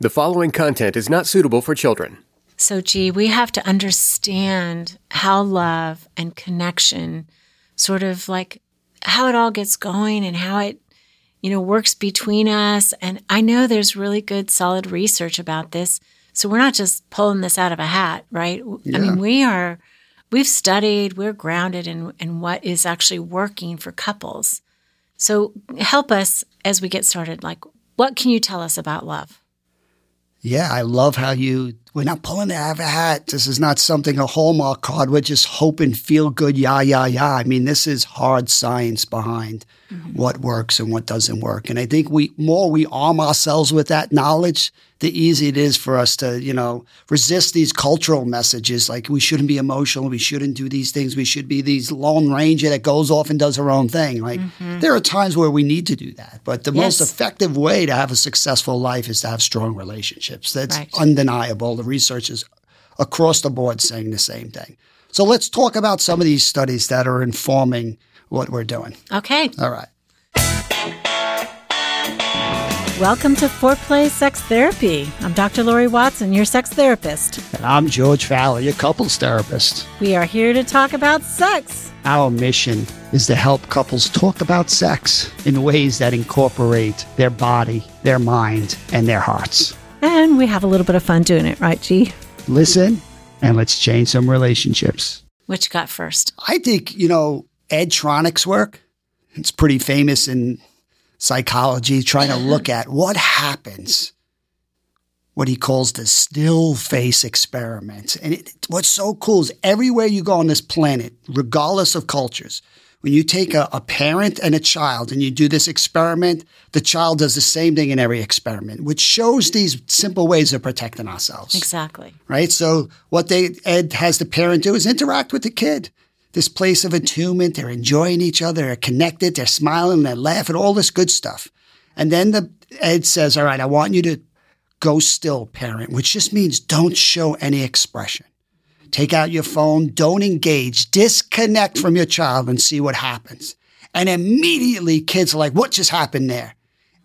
The following content is not suitable for children. So, gee, we have to understand how love and connection sort of like how it all gets going and how it, you know, works between us. And I know there's really good, solid research about this. So we're not just pulling this out of a hat, right? Yeah. I mean, we are, we've studied, we're grounded in, in what is actually working for couples. So help us as we get started. Like, what can you tell us about love? Yeah, I love how you, we're not pulling it out of a hat. This is not something, a Hallmark card. We're just hoping, feel good, yeah, yeah, yeah. I mean, this is hard science behind Mm-hmm. what works and what doesn't work. And I think we, more we arm ourselves with that knowledge, the easy it is for us to, you know, resist these cultural messages like we shouldn't be emotional, we shouldn't do these things, we should be these lone ranger that goes off and does her own thing. Like there are times where we need to do that, but the most Mm-hmm. Effective way to have a successful life is to have strong relationships. That's Right. undeniable. The research is across the board saying the same thing. So let's talk about some of these studies that are informing what we're doing. Okay. All right. Welcome to Foreplay Sex Therapy. I'm Dr. Laurie Watson, your sex therapist. And I'm George Faller, your couples therapist. We are here to talk about sex. Our mission is to help couples talk about sex in ways that incorporate their body, their mind, and their hearts. And we have a little bit of fun doing it, right, G? Listen, and let's change some relationships. Which you got first? I think, you know, Ed Tronick's work, it's pretty famous in psychology, trying to look at what happens, what he calls the still face experiment. And it, what's so cool is everywhere you go on this planet, regardless of cultures, when you take a, a parent and a child and you do this experiment, the child does the same thing in every experiment, which shows these simple ways of protecting ourselves Exactly. right? So what they Ed has the parent do is interact with the kid. This place of attunement, they're enjoying each other, they're connected, they're smiling, they're laughing, all this good stuff. And then the Ed says, "All right, I want you to go still, parent," which just means don't show any expression. Take out your phone, don't engage, disconnect from your child and see what happens. And immediately kids are like, "What just happened there?"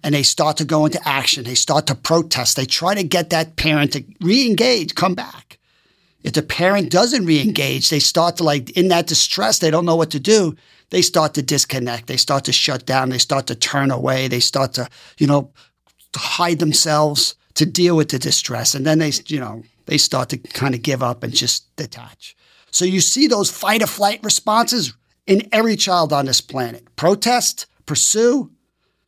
and they start to go into action. They start to protest. They try to get that parent to re-engage, come back. If the parent doesn't re-engage, they start to like in that distress, they don't know what to do. They start to disconnect. They start to shut down. They start to turn away. They start to, you know, hide themselves to deal with the distress. And then they, you know, they start to kind of give up and just detach. So you see those fight or flight responses in every child on this planet. Protest, pursue,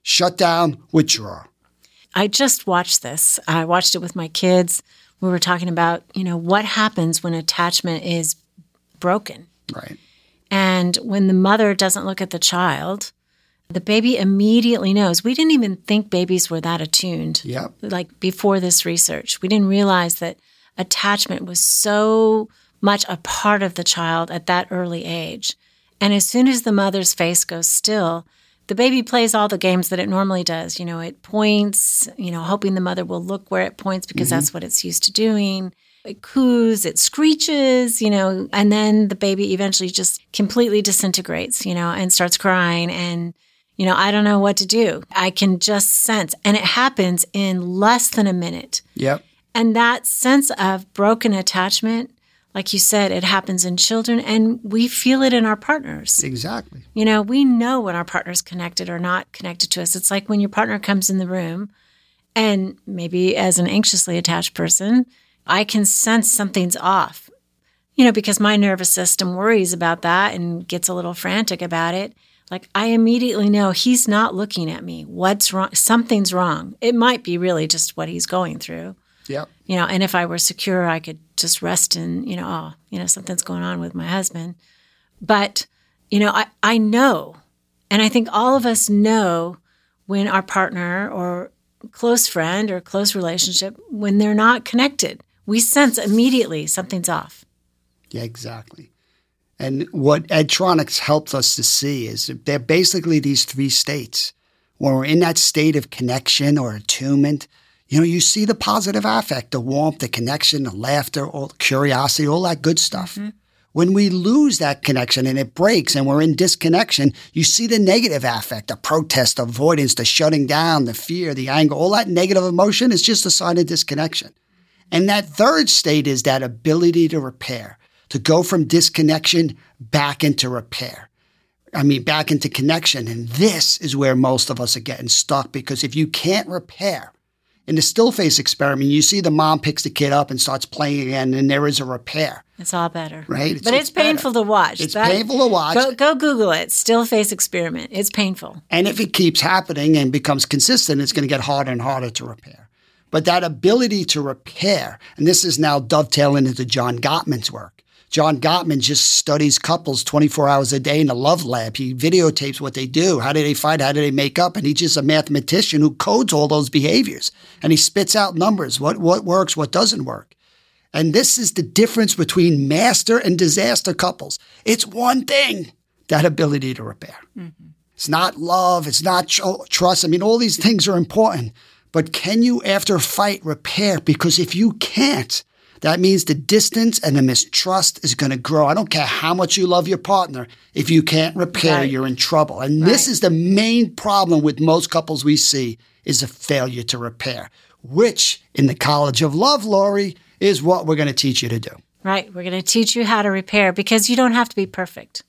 shut down, withdraw. I just watched this. I watched it with my kids. We were talking about, you know, what happens when attachment is broken. Right. And when the mother doesn't look at the child, the baby immediately knows. We didn't even think babies were that attuned. Yep. Like before this research, we didn't realize that attachment was so much a part of the child at that early age. And as soon as the mother's face goes still, the baby plays all the games that it normally does. You know, it points, you know, hoping the mother will look where it points because that's mm-hmm. what it's used to doing. It coos, it screeches, you know, and then the baby eventually just completely disintegrates, you know, and starts crying. And, you know, I don't know what to do. I can just sense, and it happens in less than a minute. Yep. And that sense of broken attachment, like you said, it happens in children and we feel it in our partners. Exactly. You know, we know when our partner's connected or not connected to us. It's like when your partner comes in the room, and maybe as an anxiously attached person, I can sense something's off, you know, because my nervous system worries about that and gets a little frantic about it. Like I immediately know he's not looking at me. What's wrong? Something's wrong. It might be really just what he's going through Yep. you know, and if I were secure, I could just rest in, you know, oh, you know, something's going on with my husband. But, you know, I, I know, and I think all of us know when our partner or close friend or close relationship, when they're not connected, we sense immediately something's off. Yeah, exactly. And what Ed Tronick's helps us to see is they're basically these three states. When we're in that state of connection or attunement, you know, you see the positive affect, the warmth, the connection, the laughter, all the curiosity, all that good stuff. Mm-hmm. When we lose that connection and it breaks and we're in disconnection, you see the negative affect, the protest, avoidance, the shutting down, the fear, the anger, all that negative emotion is just a sign of disconnection. And that third state is that ability to repair, to go from disconnection back into repair. I mean, back into connection. And this is where most of us are getting stuck because if you can't repair, in the still face experiment, you see the mom picks the kid up and starts playing again, and there is a repair. It's all better. Right? It's- but it's, it's better. painful to watch. It's painful to watch. Go, go Google it. Still face experiment. It's painful. And if it keeps happening and becomes consistent, it's going to get harder and harder to repair. But that ability to repair, and this is now dovetailing into John Gottman's work. John Gottman just studies couples 24 hours a day in a love lab. He videotapes what they do. How do they fight? How do they make up? And he's just a mathematician who codes all those behaviors. And he spits out numbers what, what works, what doesn't work. And this is the difference between master and disaster couples. It's one thing that ability to repair. Mm-hmm. It's not love, it's not tr- trust. I mean, all these things are important. But can you, after a fight, repair? Because if you can't, that means the distance and the mistrust is going to grow. I don't care how much you love your partner. If you can't repair, Right. you're in trouble. And this is the main problem with most couples we see is a failure to repair, which in the College of Love, Laurie, is what we're going to teach you to do. Right. We're going to teach you how to repair because you don't have to be perfect.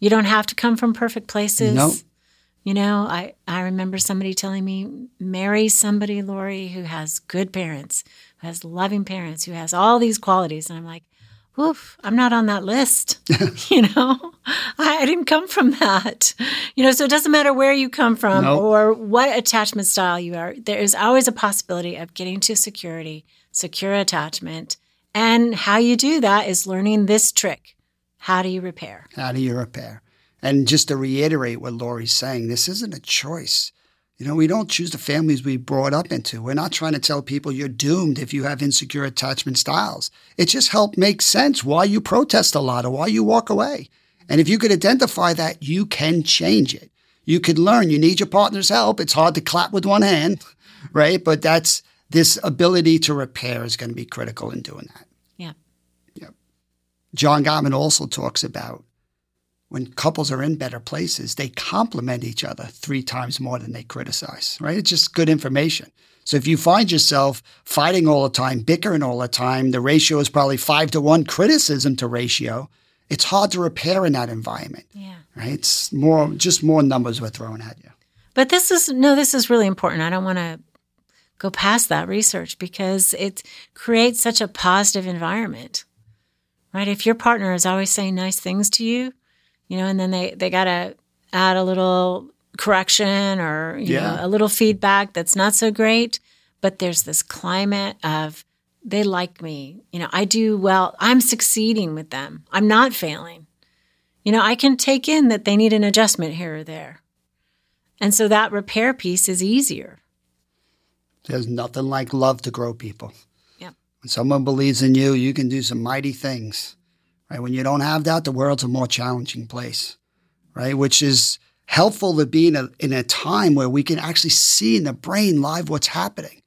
You don't have to come from perfect places. No. You know, I, I remember somebody telling me, marry somebody, Laurie, who has good parents, who has loving parents, who has all these qualities. And I'm like, oof, I'm not on that list. you know, I, I didn't come from that. You know, so it doesn't matter where you come from Nope. or what attachment style you are. There is always a possibility of getting to security, secure attachment. And how you do that is learning this trick. How do you repair? How do you repair? And just to reiterate what Laurie's saying, this isn't a choice. You know, we don't choose the families we brought up into. We're not trying to tell people you're doomed if you have insecure attachment styles. It just helped make sense why you protest a lot or why you walk away. And if you could identify that, you can change it. You could learn you need your partner's help. It's hard to clap with one hand, right? But that's this ability to repair is going to be critical in doing that. Yeah. Yep. John Gottman also talks about when couples are in better places, they compliment each other three times more than they criticize, right? It's just good information. So if you find yourself fighting all the time, bickering all the time, the ratio is probably five to one criticism to ratio, it's hard to repair in that environment, Yeah. right? It's more, just more numbers we're throwing at you. But this is no, this is really important. I don't want to go past that research because it creates such a positive environment. Right? If your partner is always saying nice things to you, you know, and then they they got to add a little correction or you Yeah. know, a little feedback that's not so great, but there's this climate of they like me. You know, I do well. I'm succeeding with them. I'm not failing. You know, I can take in that they need an adjustment here or there. And so that repair piece is easier. There's nothing like love to grow people. Yeah. When someone believes in you, you can do some mighty things. Right? When you don't have that, the world's a more challenging place. Right? Which is helpful to be in a in a time where we can actually see in the brain live what's happening.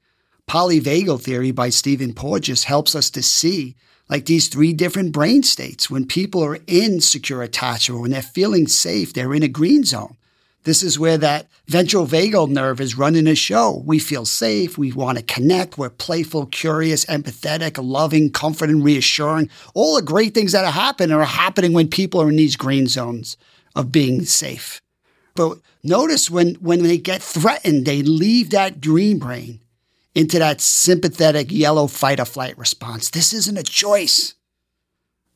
Polyvagal theory by Stephen Porges helps us to see like these three different brain states. When people are in secure attachment, when they're feeling safe, they're in a green zone. This is where that ventral vagal nerve is running a show. We feel safe. We want to connect. We're playful, curious, empathetic, loving, comforting, reassuring. All the great things that are happening are happening when people are in these green zones of being safe. But notice when, when they get threatened, they leave that green brain into that sympathetic yellow fight or flight response. This isn't a choice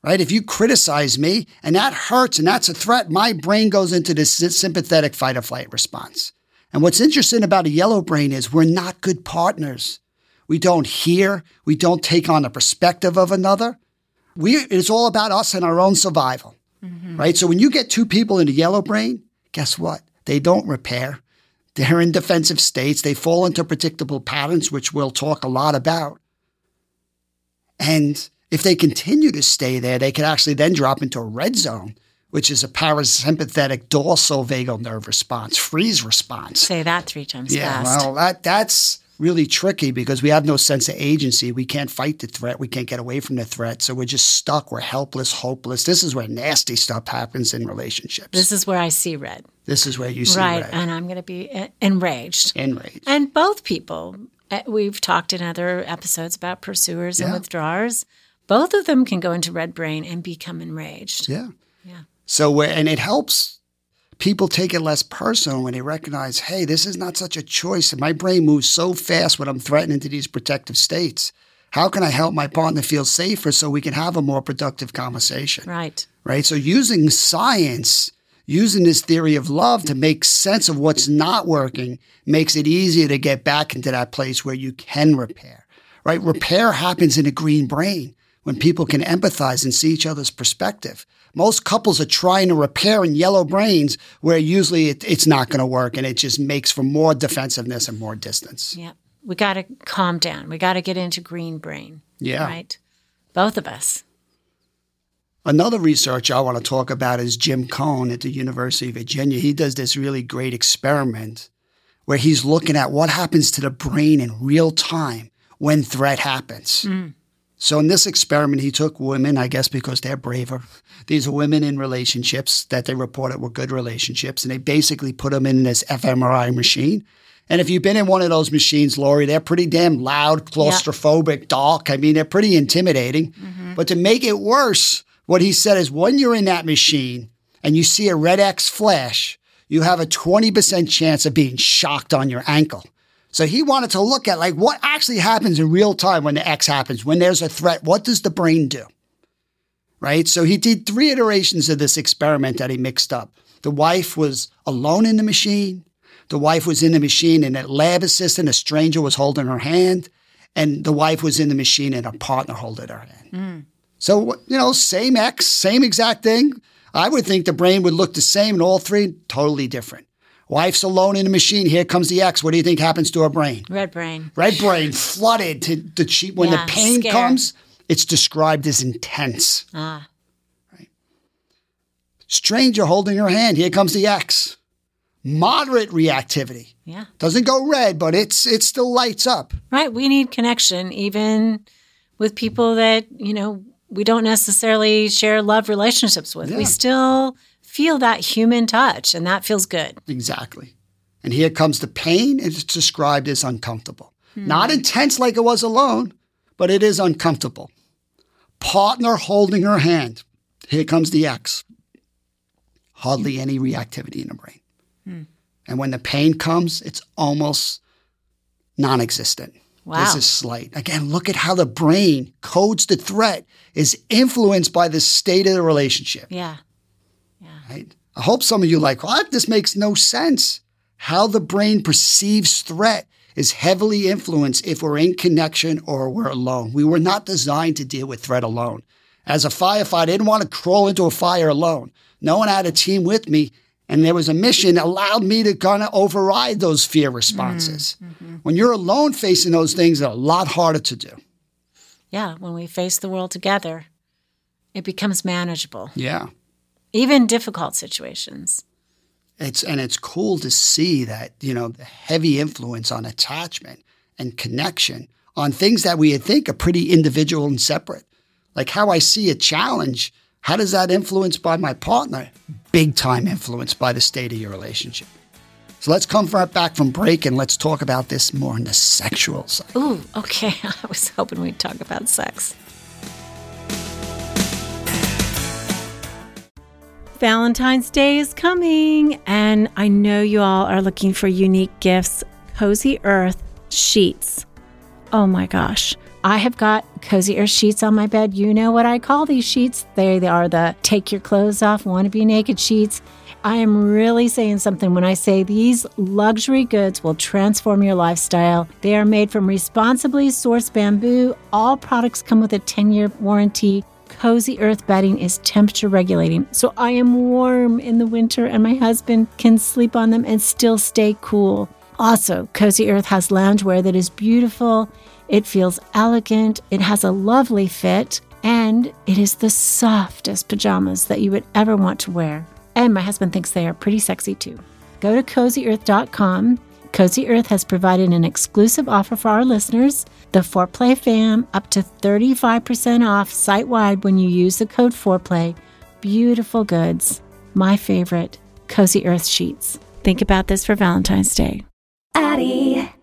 right? If you criticize me and that hurts and that's a threat, my brain goes into this sympathetic fight or flight response. And what's interesting about a yellow brain is we're not good partners. We don't hear, we don't take on the perspective of another. We, it's all about us and our own survival, mm-hmm. right? So when you get two people in the yellow brain, guess what? They don't repair. They're in defensive states. They fall into predictable patterns, which we'll talk a lot about. And if they continue to stay there, they could actually then drop into a red zone, which is a parasympathetic dorsal vagal nerve response, freeze response. Say that three times Yeah, fast. well, that that's really tricky because we have no sense of agency. We can't fight the threat. We can't get away from the threat. So we're just stuck. We're helpless, hopeless. This is where nasty stuff happens in relationships. This is where I see red. This is where you see right. red. Right. And I'm going to be enraged. Enraged. And both people, uh, we've talked in other episodes about pursuers and Yeah. withdrawers. Both of them can go into red brain and become enraged. Yeah. Yeah. So, uh, and it helps people take it less personal when they recognize, hey, this is not such a choice. And my brain moves so fast when I'm threatened into these protective states. How can I help my partner feel safer so we can have a more productive conversation? Right. Right. So, using science, using this theory of love to make sense of what's not working makes it easier to get back into that place where you can repair. Right. Repair happens in a green brain when people can empathize and see each other's perspective. Most couples are trying to repair in yellow brains where usually it, it's not going to work and it just makes for more defensiveness and more distance. Yeah. We got to calm down. We got to get into green brain. Yeah. Right. Both of us. Another researcher I want to talk about is Jim Coan at the University of Virginia. He does this really great experiment where he's looking at what happens to the brain in real time when threat happens. Mm. So in this experiment, he took women, I guess because they're braver. These are women in relationships that they reported were good relationships, and they basically put them in this fMRI machine. And if you've been in one of those machines, Laurie, they're pretty damn loud, claustrophobic, dark. I mean, they're pretty intimidating. Mm-hmm. But to make it worse, what he said is when you're in that machine and you see a red X flash, you have a 20% chance of being shocked on your ankle. So he wanted to look at like what actually happens in real time when the X happens, when there's a threat. What does the brain do? Right? So he did three iterations of this experiment that he mixed up. The wife was alone in the machine. The wife was in the machine and a lab assistant, a stranger was holding her hand. And the wife was in the machine and a partner holding her hand. Hmm. So, you know, same X, same exact thing. I would think the brain would look the same in all three, totally different. Wife's alone in the machine. Here comes the X. What do you think happens to her brain? Red brain. Red brain flooded to the. When Yeah, the pain comes, it's described as intense. Ah. Right. Stranger holding her hand. Here comes the X. Moderate reactivity. Yeah. Doesn't go red, but it's it still lights up. Right. We need connection, even with people that, you know, we don't necessarily share love relationships with. Yeah. We still feel that human touch, and that feels good. Exactly. And here comes the pain. It's described as uncomfortable. Not intense like it was alone, but it is uncomfortable. Partner holding her hand. Here comes the X. Hardly any reactivity in the brain. Hmm. And when the pain comes, it's almost non existent. Wow. This is slight. Again, look at how the brain codes the threat is influenced by the state of the relationship Yeah. Right? I hope some of you are like, what? This makes no sense. How the brain perceives threat is heavily influenced if we're in connection or we're alone. We were not designed to deal with threat alone. As a firefighter, I didn't want to crawl into a fire alone. No one had a team with me, and there was a mission that allowed me to kind of override those fear responses. Mm-hmm, mm-hmm. When you're alone facing those things, they're a lot harder to do. Yeah. When we face the world together, it becomes manageable, Yeah. Even difficult situations. It's and it's cool to see that you know the heavy influence on attachment and connection on things that we think are pretty individual and separate. Like how I see a challenge, how does that influence by my partner? Big time influence by the state of your relationship. So let's come right back from break and let's talk about this more on the sexual side. Ooh, okay. I was hoping we'd talk about sex. Valentine's Day is coming, and I know you all are looking for unique gifts. Cozy Earth sheets. Oh my gosh. I have got Cozy Earth sheets on my bed. You know what I call these sheets. They, they are the take your clothes off, want to be naked sheets. I am really saying something when I say these luxury goods will transform your lifestyle. They are made from responsibly sourced bamboo. All products come with a 10 year warranty. Cozy Earth bedding is temperature regulating, so I am warm in the winter and my husband can sleep on them and still stay cool. Also, Cozy Earth has loungewear that is beautiful, it feels elegant, it has a lovely fit, and it is the softest pajamas that you would ever want to wear. And my husband thinks they are pretty sexy too. Go to cozyearth.com, Cozy Earth has provided an exclusive offer for our listeners, the Foreplay fam, up to 35% off site wide when you use the code Foreplay. Beautiful goods. My favorite, Cozy Earth sheets. Think about this for Valentine's Day. Addyi.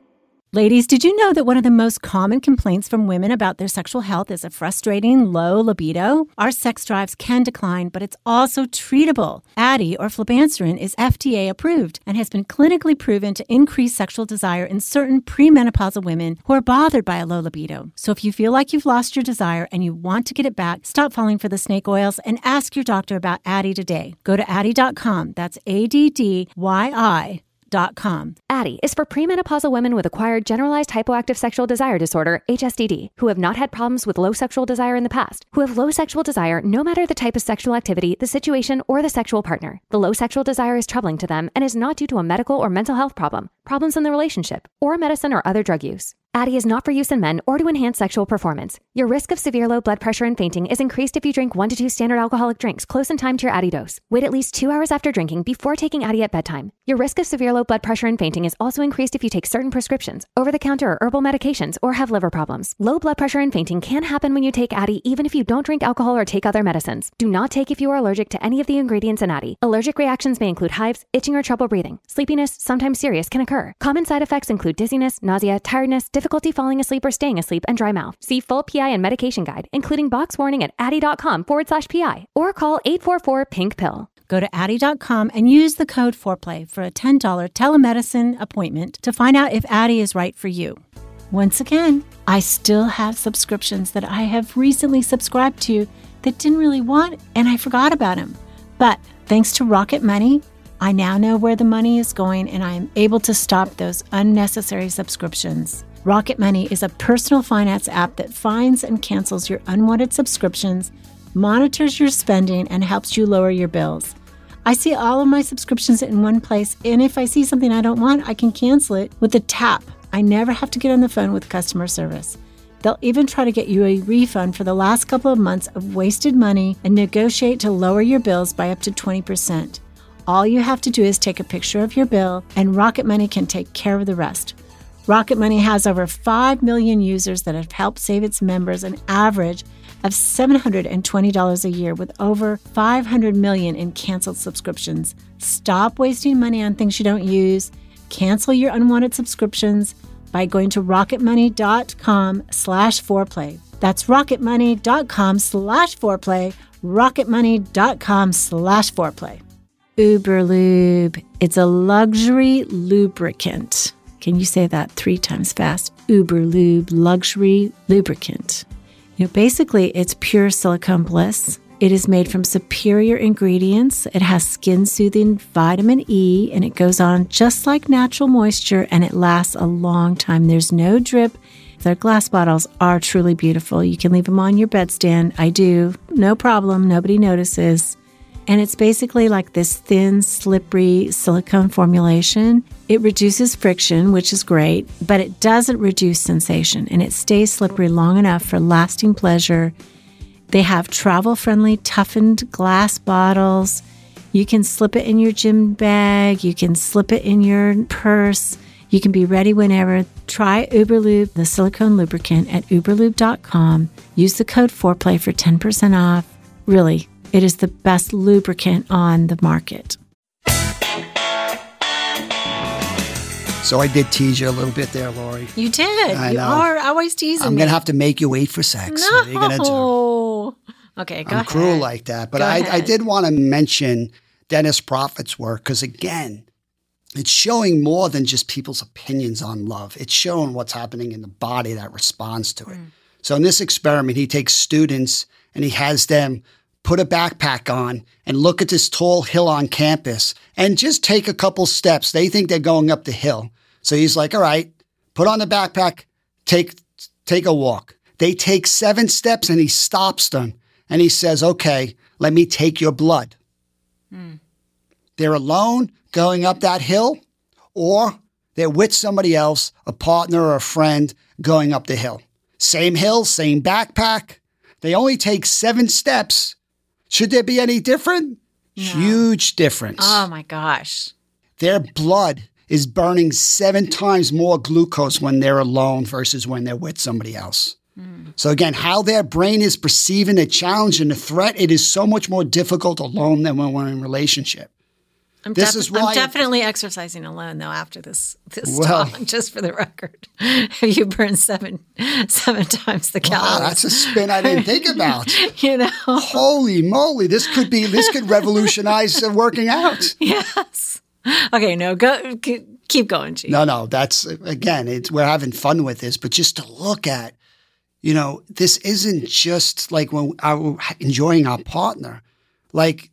Ladies, did you know that one of the most common complaints from women about their sexual health is a frustrating low libido? Our sex drives can decline, but it's also treatable. Addyi or flibanserin is FDA approved and has been clinically proven to increase sexual desire in certain premenopausal women who are bothered by a low libido. So if you feel like you've lost your desire and you want to get it back, stop falling for the snake oils and ask your doctor about Addyi today. Go to addyi.com. That's A D D Y I. Addyi is for premenopausal women with acquired generalized hypoactive sexual desire disorder, HSDD, who have not had problems with low sexual desire in the past, who have low sexual desire no matter the type of sexual activity, the situation, or the sexual partner. The low sexual desire is troubling to them and is not due to a medical or mental health problem, problems in the relationship, or medicine or other drug use. Addyi is not for use in men or to enhance sexual performance. Your risk of severe low blood pressure and fainting is increased if you drink one to two standard alcoholic drinks close in time to your Addyi dose. Wait at least two hours after drinking before taking Addyi at bedtime. Your risk of severe low blood pressure and fainting is also increased if you take certain prescriptions, over the counter or herbal medications, or have liver problems. Low blood pressure and fainting can happen when you take Addyi even if you don't drink alcohol or take other medicines. Do not take if you are allergic to any of the ingredients in Addyi. Allergic reactions may include hives, itching, or trouble breathing. Sleepiness, sometimes serious, can occur. Common side effects include dizziness, nausea, tiredness, difficulty falling asleep or staying asleep, and dry mouth. See full PI and medication guide, including box warning at addyi.com forward slash PI or call 844 pink pill. Go to Addyi.com and use the code FOREPLAY for a $10 telemedicine appointment to find out if Addyi is right for you. Once again, I still have subscriptions that I have recently subscribed to that didn't really want and I forgot about them. But thanks to Rocket Money, I now know where the money is going and I am able to stop those unnecessary subscriptions. Rocket Money is a personal finance app that finds and cancels your unwanted subscriptions, monitors your spending, and helps you lower your bills. I see all of my subscriptions in one place, and if I see something I don't want, I can cancel it with a tap. I never have to get on the phone with customer service. They'll even try to get you a refund for the last couple of months of wasted money and negotiate to lower your bills by up to 20%. All you have to do is take a picture of your bill, and Rocket Money can take care of the rest. Rocket Money has over 5 million users that have helped save its members an average of $720 a year with over 500 million in canceled subscriptions. Stop wasting money on things you don't use. Cancel your unwanted subscriptions by going to rocketmoney.com slash foreplay. That's rocketmoney.com slash foreplay, rocketmoney.com slash foreplay. Uberlube. It's a luxury lubricant. Can you say that three times fast? Uber Lube luxury lubricant. You know, basically, it's pure silicone bliss. It is made from superior ingredients. It has skin soothing vitamin E and it goes on just like natural moisture and it lasts a long time. There's no drip. Their glass bottles are truly beautiful. You can leave them on your bedstand. I do. No problem. Nobody notices. And it's basically like this thin, slippery silicone formulation. It reduces friction, which is great, but it doesn't reduce sensation and it stays slippery long enough for lasting pleasure. They have travel friendly, toughened glass bottles. You can slip it in your gym bag, you can slip it in your purse. You can be ready whenever. Try Uberlube, the silicone lubricant, at uberlube.com. Use the code FOREPLAY for 10% off. Really, it is the best lubricant on the market. So I did tease you a little bit there, Laurie. You did. I you know. are always teasing I'm me. going to have to make you wait for sex. no. What are you going to do? Okay, go I'm ahead. cruel like that. But I, I did want to mention Dennis Proffitt's work because, again, it's showing more than just people's opinions on love. It's showing what's happening in the body that responds to it. Mm. So in this experiment, he takes students and he has them put a backpack on and look at this tall hill on campus and just take a couple steps. They think they're going up the hill. So he's like, all right, put on the backpack, take take a walk. They take seven steps and he stops them and he says, okay, let me take your blood. Hmm. They're alone going up that hill, or they're with somebody else, a partner or a friend going up the hill. Same hill, same backpack. They only take seven steps. Should there be any different? Huge difference. Oh my gosh. Their blood is burning seven times more glucose when they're alone versus when they're with somebody else. Hmm. So again, how their brain is perceiving a challenge and a threat, it is so much more difficult alone than when we're in relationship. I'm, This defi- is why- I'm definitely exercising alone though after this this Well- talk, just for the record. you burn seven seven times the Wow, calories. that's a spin I didn't think about. you know. Holy moly, this could be this could revolutionize working out. yes. Okay, no, go keep going, Chief. No, no, that's again, it's we're having fun with this, but just to look at, you know, this isn't just like when we're enjoying our partner, like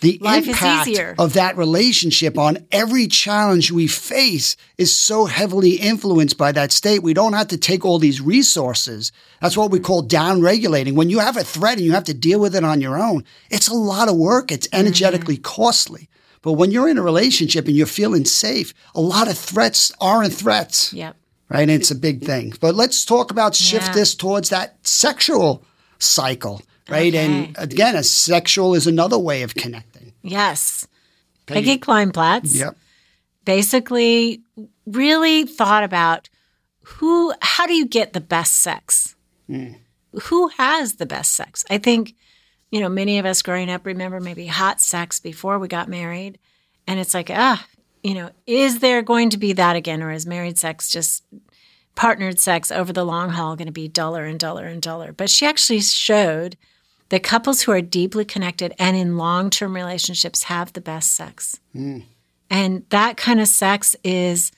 the Life impact of that relationship on every challenge we face is so heavily influenced by that state. We don't have to take all these resources. That's what we call down regulating. When you have a threat and you have to deal with it on your own, it's a lot of work. It's mm-hmm. energetically costly. But when you're in a relationship and you're feeling safe, a lot of threats aren't threats, Yep. right? And it's a big thing. But let's talk about shift Yeah. this towards that sexual cycle, right? And again, a sexual is another way of connecting. Yes. Peggy Kleinplatz Yep. basically really thought about who how do you get the best sex? Who has the best sex? I think you know, many of us growing up remember maybe hot sex before we got married. And it's like, ah, you know, is there going to be that again? Or is married sex just partnered sex over the long haul going to be duller and duller and duller? But she actually showed that couples who are deeply connected and in long term relationships have the best sex. And that kind of sex is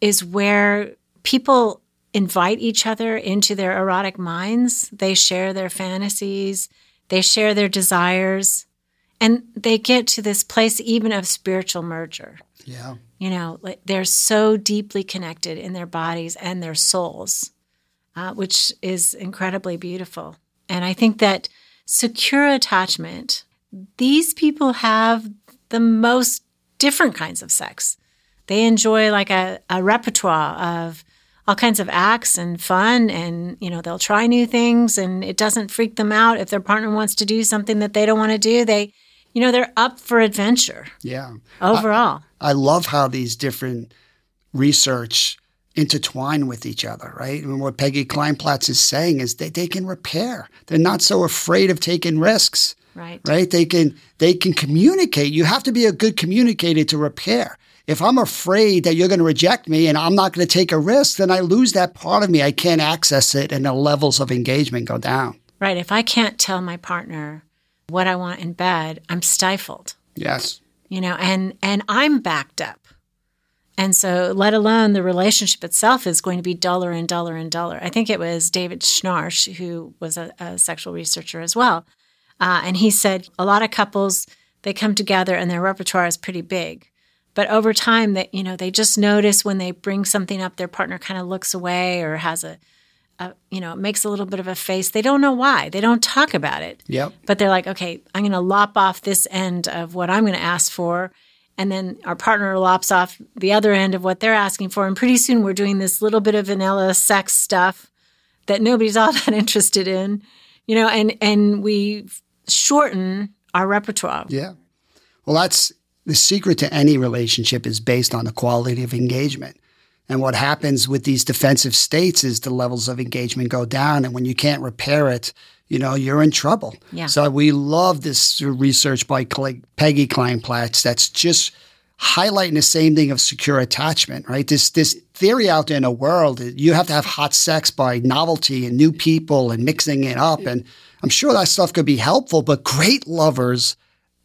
is where people invite each other into their erotic minds. They share their fantasies, they share their desires, and they get to this place even of spiritual merger. Yeah. You know, like they're so deeply connected in their bodies and their souls, uh, which is incredibly beautiful. And I think that secure attachment, these people have the most different kinds of sex. They enjoy like a, a repertoire of all kinds of acts and fun and you know they'll try new things and it doesn't freak them out if their partner wants to do something that they don't want to do they you know they're up for adventure Yeah. overall I love how these different research intertwine with each other, right? And what Peggy Kleinplatz is saying is that they can repair. They're not so afraid of taking risks, right right? They can they can communicate. You have to be a good communicator to repair. If I'm afraid that you're going to reject me and I'm not going to take a risk, then I lose that part of me. I can't access it and the levels of engagement go down. right if i can't tell my partner what i want in bed i'm stifled Yes. you know and and i'm backed up and so let alone the relationship itself is going to be duller and duller and duller. I think it was david schnarch who was a, a sexual researcher as well. Uh, and he said a lot of couples they come together and their repertoire is pretty big. But over time that you know they just notice when they bring something up their partner kind of looks away or has a, a you know makes a little bit of a face. They don't know why. They don't talk about it. Yep. but they're like, okay, I'm going to lop off this end of what I'm going to ask for. And then our partner lops off the other end of what they're asking for. And pretty soon we're doing this little bit of vanilla sex stuff that nobody's all that interested in, you know, and, and we shorten our repertoire. Yeah. Well, that's the secret to any relationship is based on the quality of engagement. And what happens with these defensive states is the levels of engagement go down. And when you can't repair it, you know, you're in trouble. Yeah. So we love this research by Peggy Kleinplatz that's just highlighting the same thing of secure attachment, right? This this theory out there in the world, you have to have hot sex by novelty and new people and mixing it up. And I'm sure that stuff could be helpful, but great lovers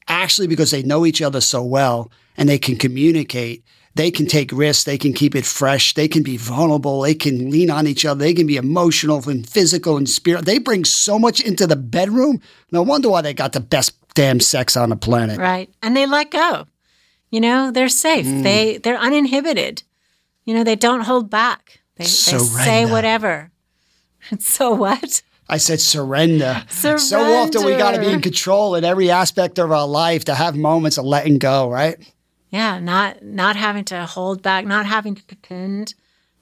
actually because they know each other so well and they can communicate they can take risks they can keep it fresh they can be vulnerable they can lean on each other they can be emotional and physical and spirit they bring so much into the bedroom no wonder why they got the best damn sex on the planet Right. And they let go. You know, they're safe. Mm. They they're uninhibited. You know, they don't hold back. They, they say whatever. so what? i said surrender surrender. so often we got to be in control in every aspect of our life to have moments of letting go right Yeah, not not having to hold back, not having to pretend,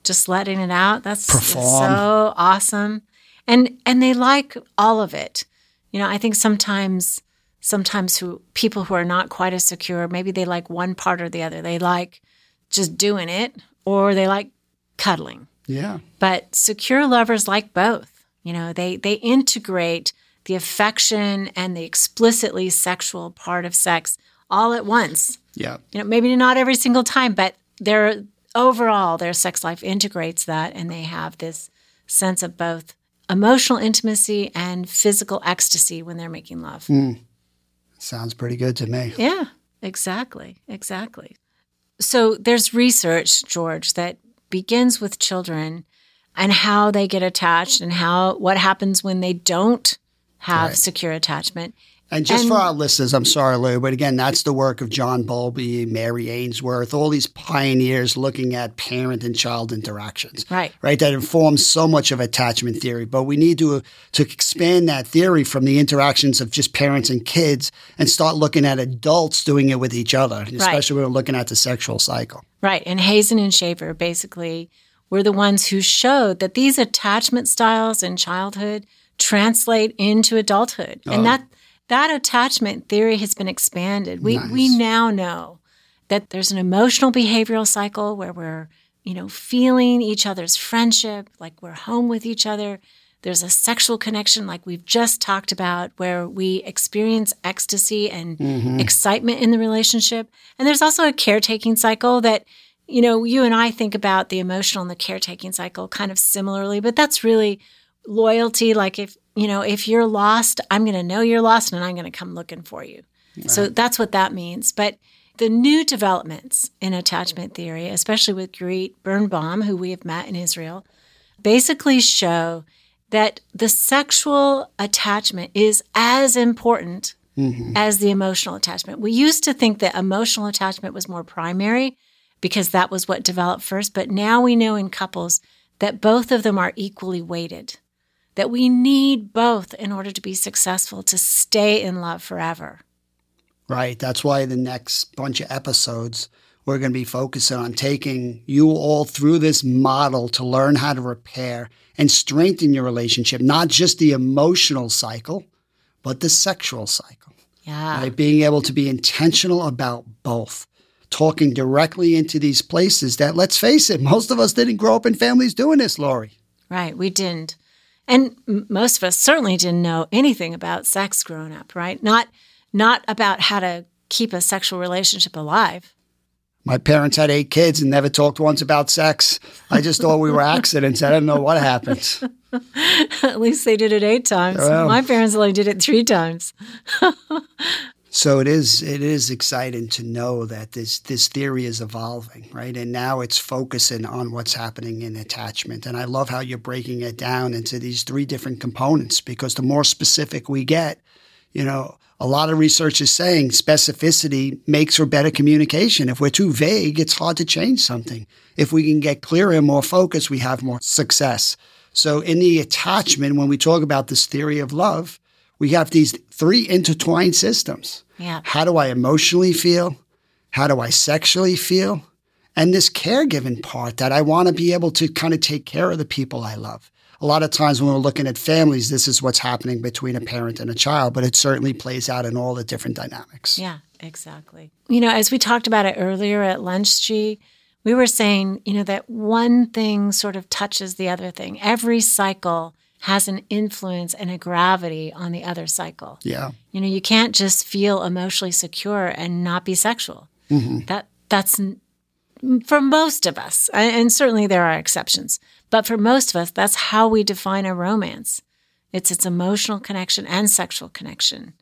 just letting it out. That's so awesome. And and they like all of it. You know, I think sometimes sometimes who people who are not quite as secure, maybe they like one part or the other. They like just doing it or they like cuddling. Yeah. But secure lovers like both. You know, they they integrate the affection and the explicitly sexual part of sex all at once. Yeah. You know, maybe not every single time, but their overall their sex life integrates that and they have this sense of both emotional intimacy and physical ecstasy when they're making love. Hmm. Sounds pretty good to me. Yeah, exactly. Exactly. So there's research, George, that begins with children and how they get attached and how what happens when they don't have Right. secure attachment. And just And- for our listeners, I'm sorry, Lou, but again, that's the work of John Bowlby, Mary Ainsworth, all these pioneers looking at parent and child interactions. Right. Right. That informs so much of attachment theory. But we need to to expand that theory from the interactions of just parents and kids and start looking at adults doing it with each other, especially when we're looking at the sexual cycle. Right. And Hazan and Shaver basically were the ones who showed that these attachment styles in childhood translate into adulthood. And oh. that that attachment theory has been expanded. We we now know that there's an emotional behavioral cycle where we're, you know, feeling each other's friendship, like we're home with each other. There's a sexual connection like we've just talked about where we experience ecstasy and mm-hmm. excitement in the relationship. And there's also a caretaking cycle that you know, you and I think about the emotional and the caretaking cycle kind of similarly, but that's really loyalty. Like if, you know, if you're lost, I'm going to know you're lost and I'm going to come looking for you. So that's what that means. But the new developments in attachment theory, especially with Gurit Birnbaum, who we have met in Israel, basically show that the sexual attachment is as important mm-hmm. as the emotional attachment. We used to think that emotional attachment was more primary because that was what developed first, but now we know in couples that both of them are equally weighted, that we need both in order to be successful to stay in love forever. Right. That's why the next bunch of episodes we're going to be focusing on taking you all through this model to learn how to repair and strengthen your relationship, not just the emotional cycle, but the sexual cycle. Yeah. Right? Being able to be intentional about both. Talking directly into these places that, let's face it, most of us didn't grow up in families doing this, Laurie. Right, we didn't. And most of us certainly didn't know anything about sex growing up, right? Not not about how to keep a sexual relationship alive. My parents had eight kids and never talked once about sex. I just thought we were accidents. I didn't know what happened. At least they did it eight times. Well. My parents only did it three times. So it is it is exciting to know that this this theory is evolving, right? And now it's focusing on what's happening in attachment. And I love how you're breaking it down into these three different components because the more specific we get, you know, a lot of research is saying specificity makes for better communication. If we're too vague, it's hard to change something. If we can get clearer and more focused, we have more success. So in the attachment, when we talk about this theory of love, we have these three intertwined systems. Yeah. How do I emotionally feel? How do I sexually feel? And this caregiving part that I want to be able to kind of take care of the people I love. A lot of times when we're looking at families, this is what's happening between a parent and a child, but it certainly plays out in all the different dynamics. Yeah, exactly. You know, as we talked about it earlier at lunch, G, we were saying, you know, that one thing sort of touches the other thing. Every cycle has an influence and a gravity on the other cycle. Yeah. You know, you can't just feel emotionally secure and not be sexual. Mm-hmm. That that's for most of us, and certainly there are exceptions, but for most of us, that's how we define a romance. It's its emotional connection and sexual connection.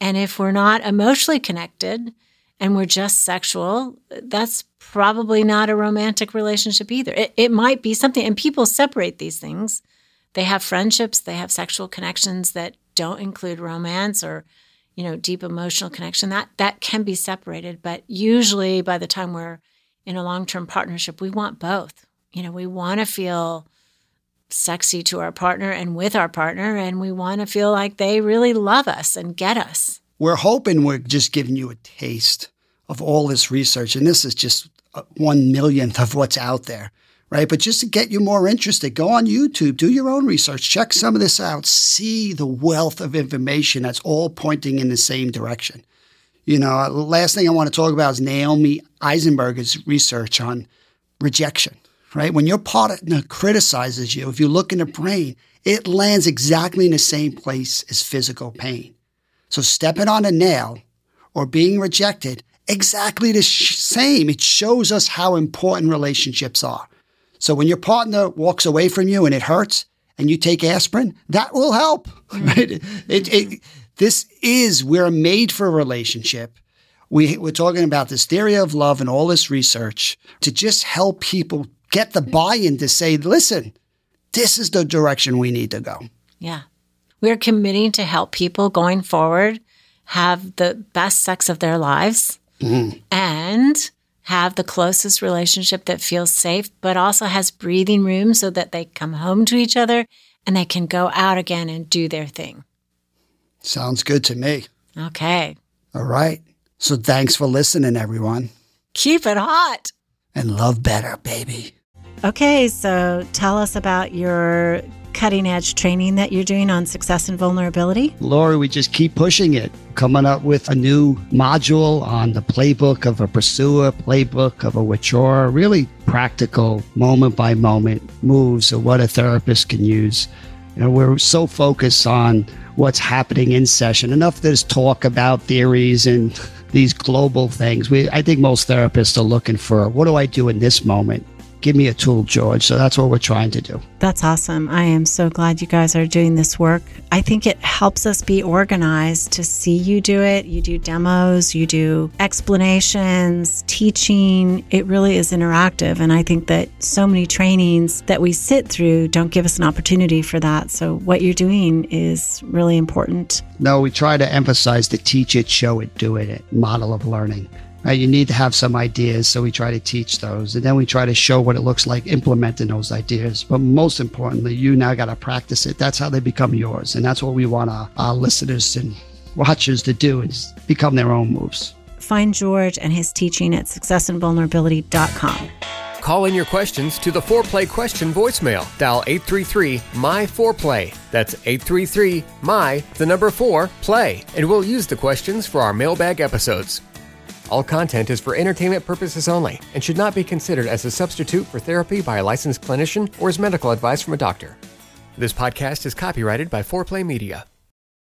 And if we're not emotionally connected and we're just sexual, that's probably not a romantic relationship either. It, it might be something, and people separate these things. They have friendships, they have sexual connections that don't include romance or, you know, deep emotional connection. That that can be separated, but usually by the time we're in a long-term partnership, we want both. You know, we want to feel sexy to our partner and with our partner, and we want to feel like they really love us and get us. We're hoping we're just giving you a taste of all this research, and this is just uh, one millionth of what's out there, right? But just to get you more interested, go on YouTube, do your own research, check some of this out, see the wealth of information that's all pointing in the same direction. You know, uh, last thing I want to talk about is Naomi Eisenberger's research on rejection, right? When your partner criticizes you, if you look in the brain, it lands exactly in the same place as physical pain. So stepping on a nail or being rejected, exactly the sh- same. It shows us how important relationships are. So when your partner walks away from you and it hurts and you take aspirin, that will help, mm. right? It, it, this is, we're made for a relationship. We, we're talking about this theory of love and all this research to just help people get the buy-in to say, listen, this is the direction we need to go. Yeah. We're committing to help people going forward have the best sex of their lives mm-hmm. and have the closest relationship that feels safe, but also has breathing room so that they come home to each other and they can go out again and do their thing. Sounds good to me. Okay. All right. So thanks for listening, everyone. Keep it hot. And love better, baby. Okay, so tell us about your cutting edge training that you're doing on success and vulnerability. Laurie, we just keep pushing it, coming up with a new module on the playbook of a pursuer, playbook of a withdrawer, really practical moment by moment moves of what a therapist can use. You know, we're so focused on what's happening in session. Enough there's talk about theories and these global things. We, I think most therapists are looking for what do I do in this moment? Give me a tool, George. So that's what we're trying to do. That's awesome. I am so glad you guys are doing this work. I think it helps us be organized to see you do it. You do demos, you do explanations, teaching. It really is interactive. And I think that so many trainings that we sit through don't give us an opportunity for that. So what you're doing is really important. No, we try to emphasize the teach it, show it, do it model of learning. Right? You need to have some ideas, so we try to teach those, and then we try to show what it looks like implementing those ideas. But most importantly, you now got to practice it. That's how they become yours, and that's what we want our, our listeners and watchers to do is become their own moves. Find George and his teaching at successandvulnerability.com. Call in your questions to the Foreplay question voicemail. Dial 833 My Foreplay. That's 833 My, the number 4, play. And we'll use the questions for our mailbag episodes. All content is for entertainment purposes only and should not be considered as a substitute for therapy by a licensed clinician or as medical advice from a doctor. This podcast is copyrighted by Foreplay Media.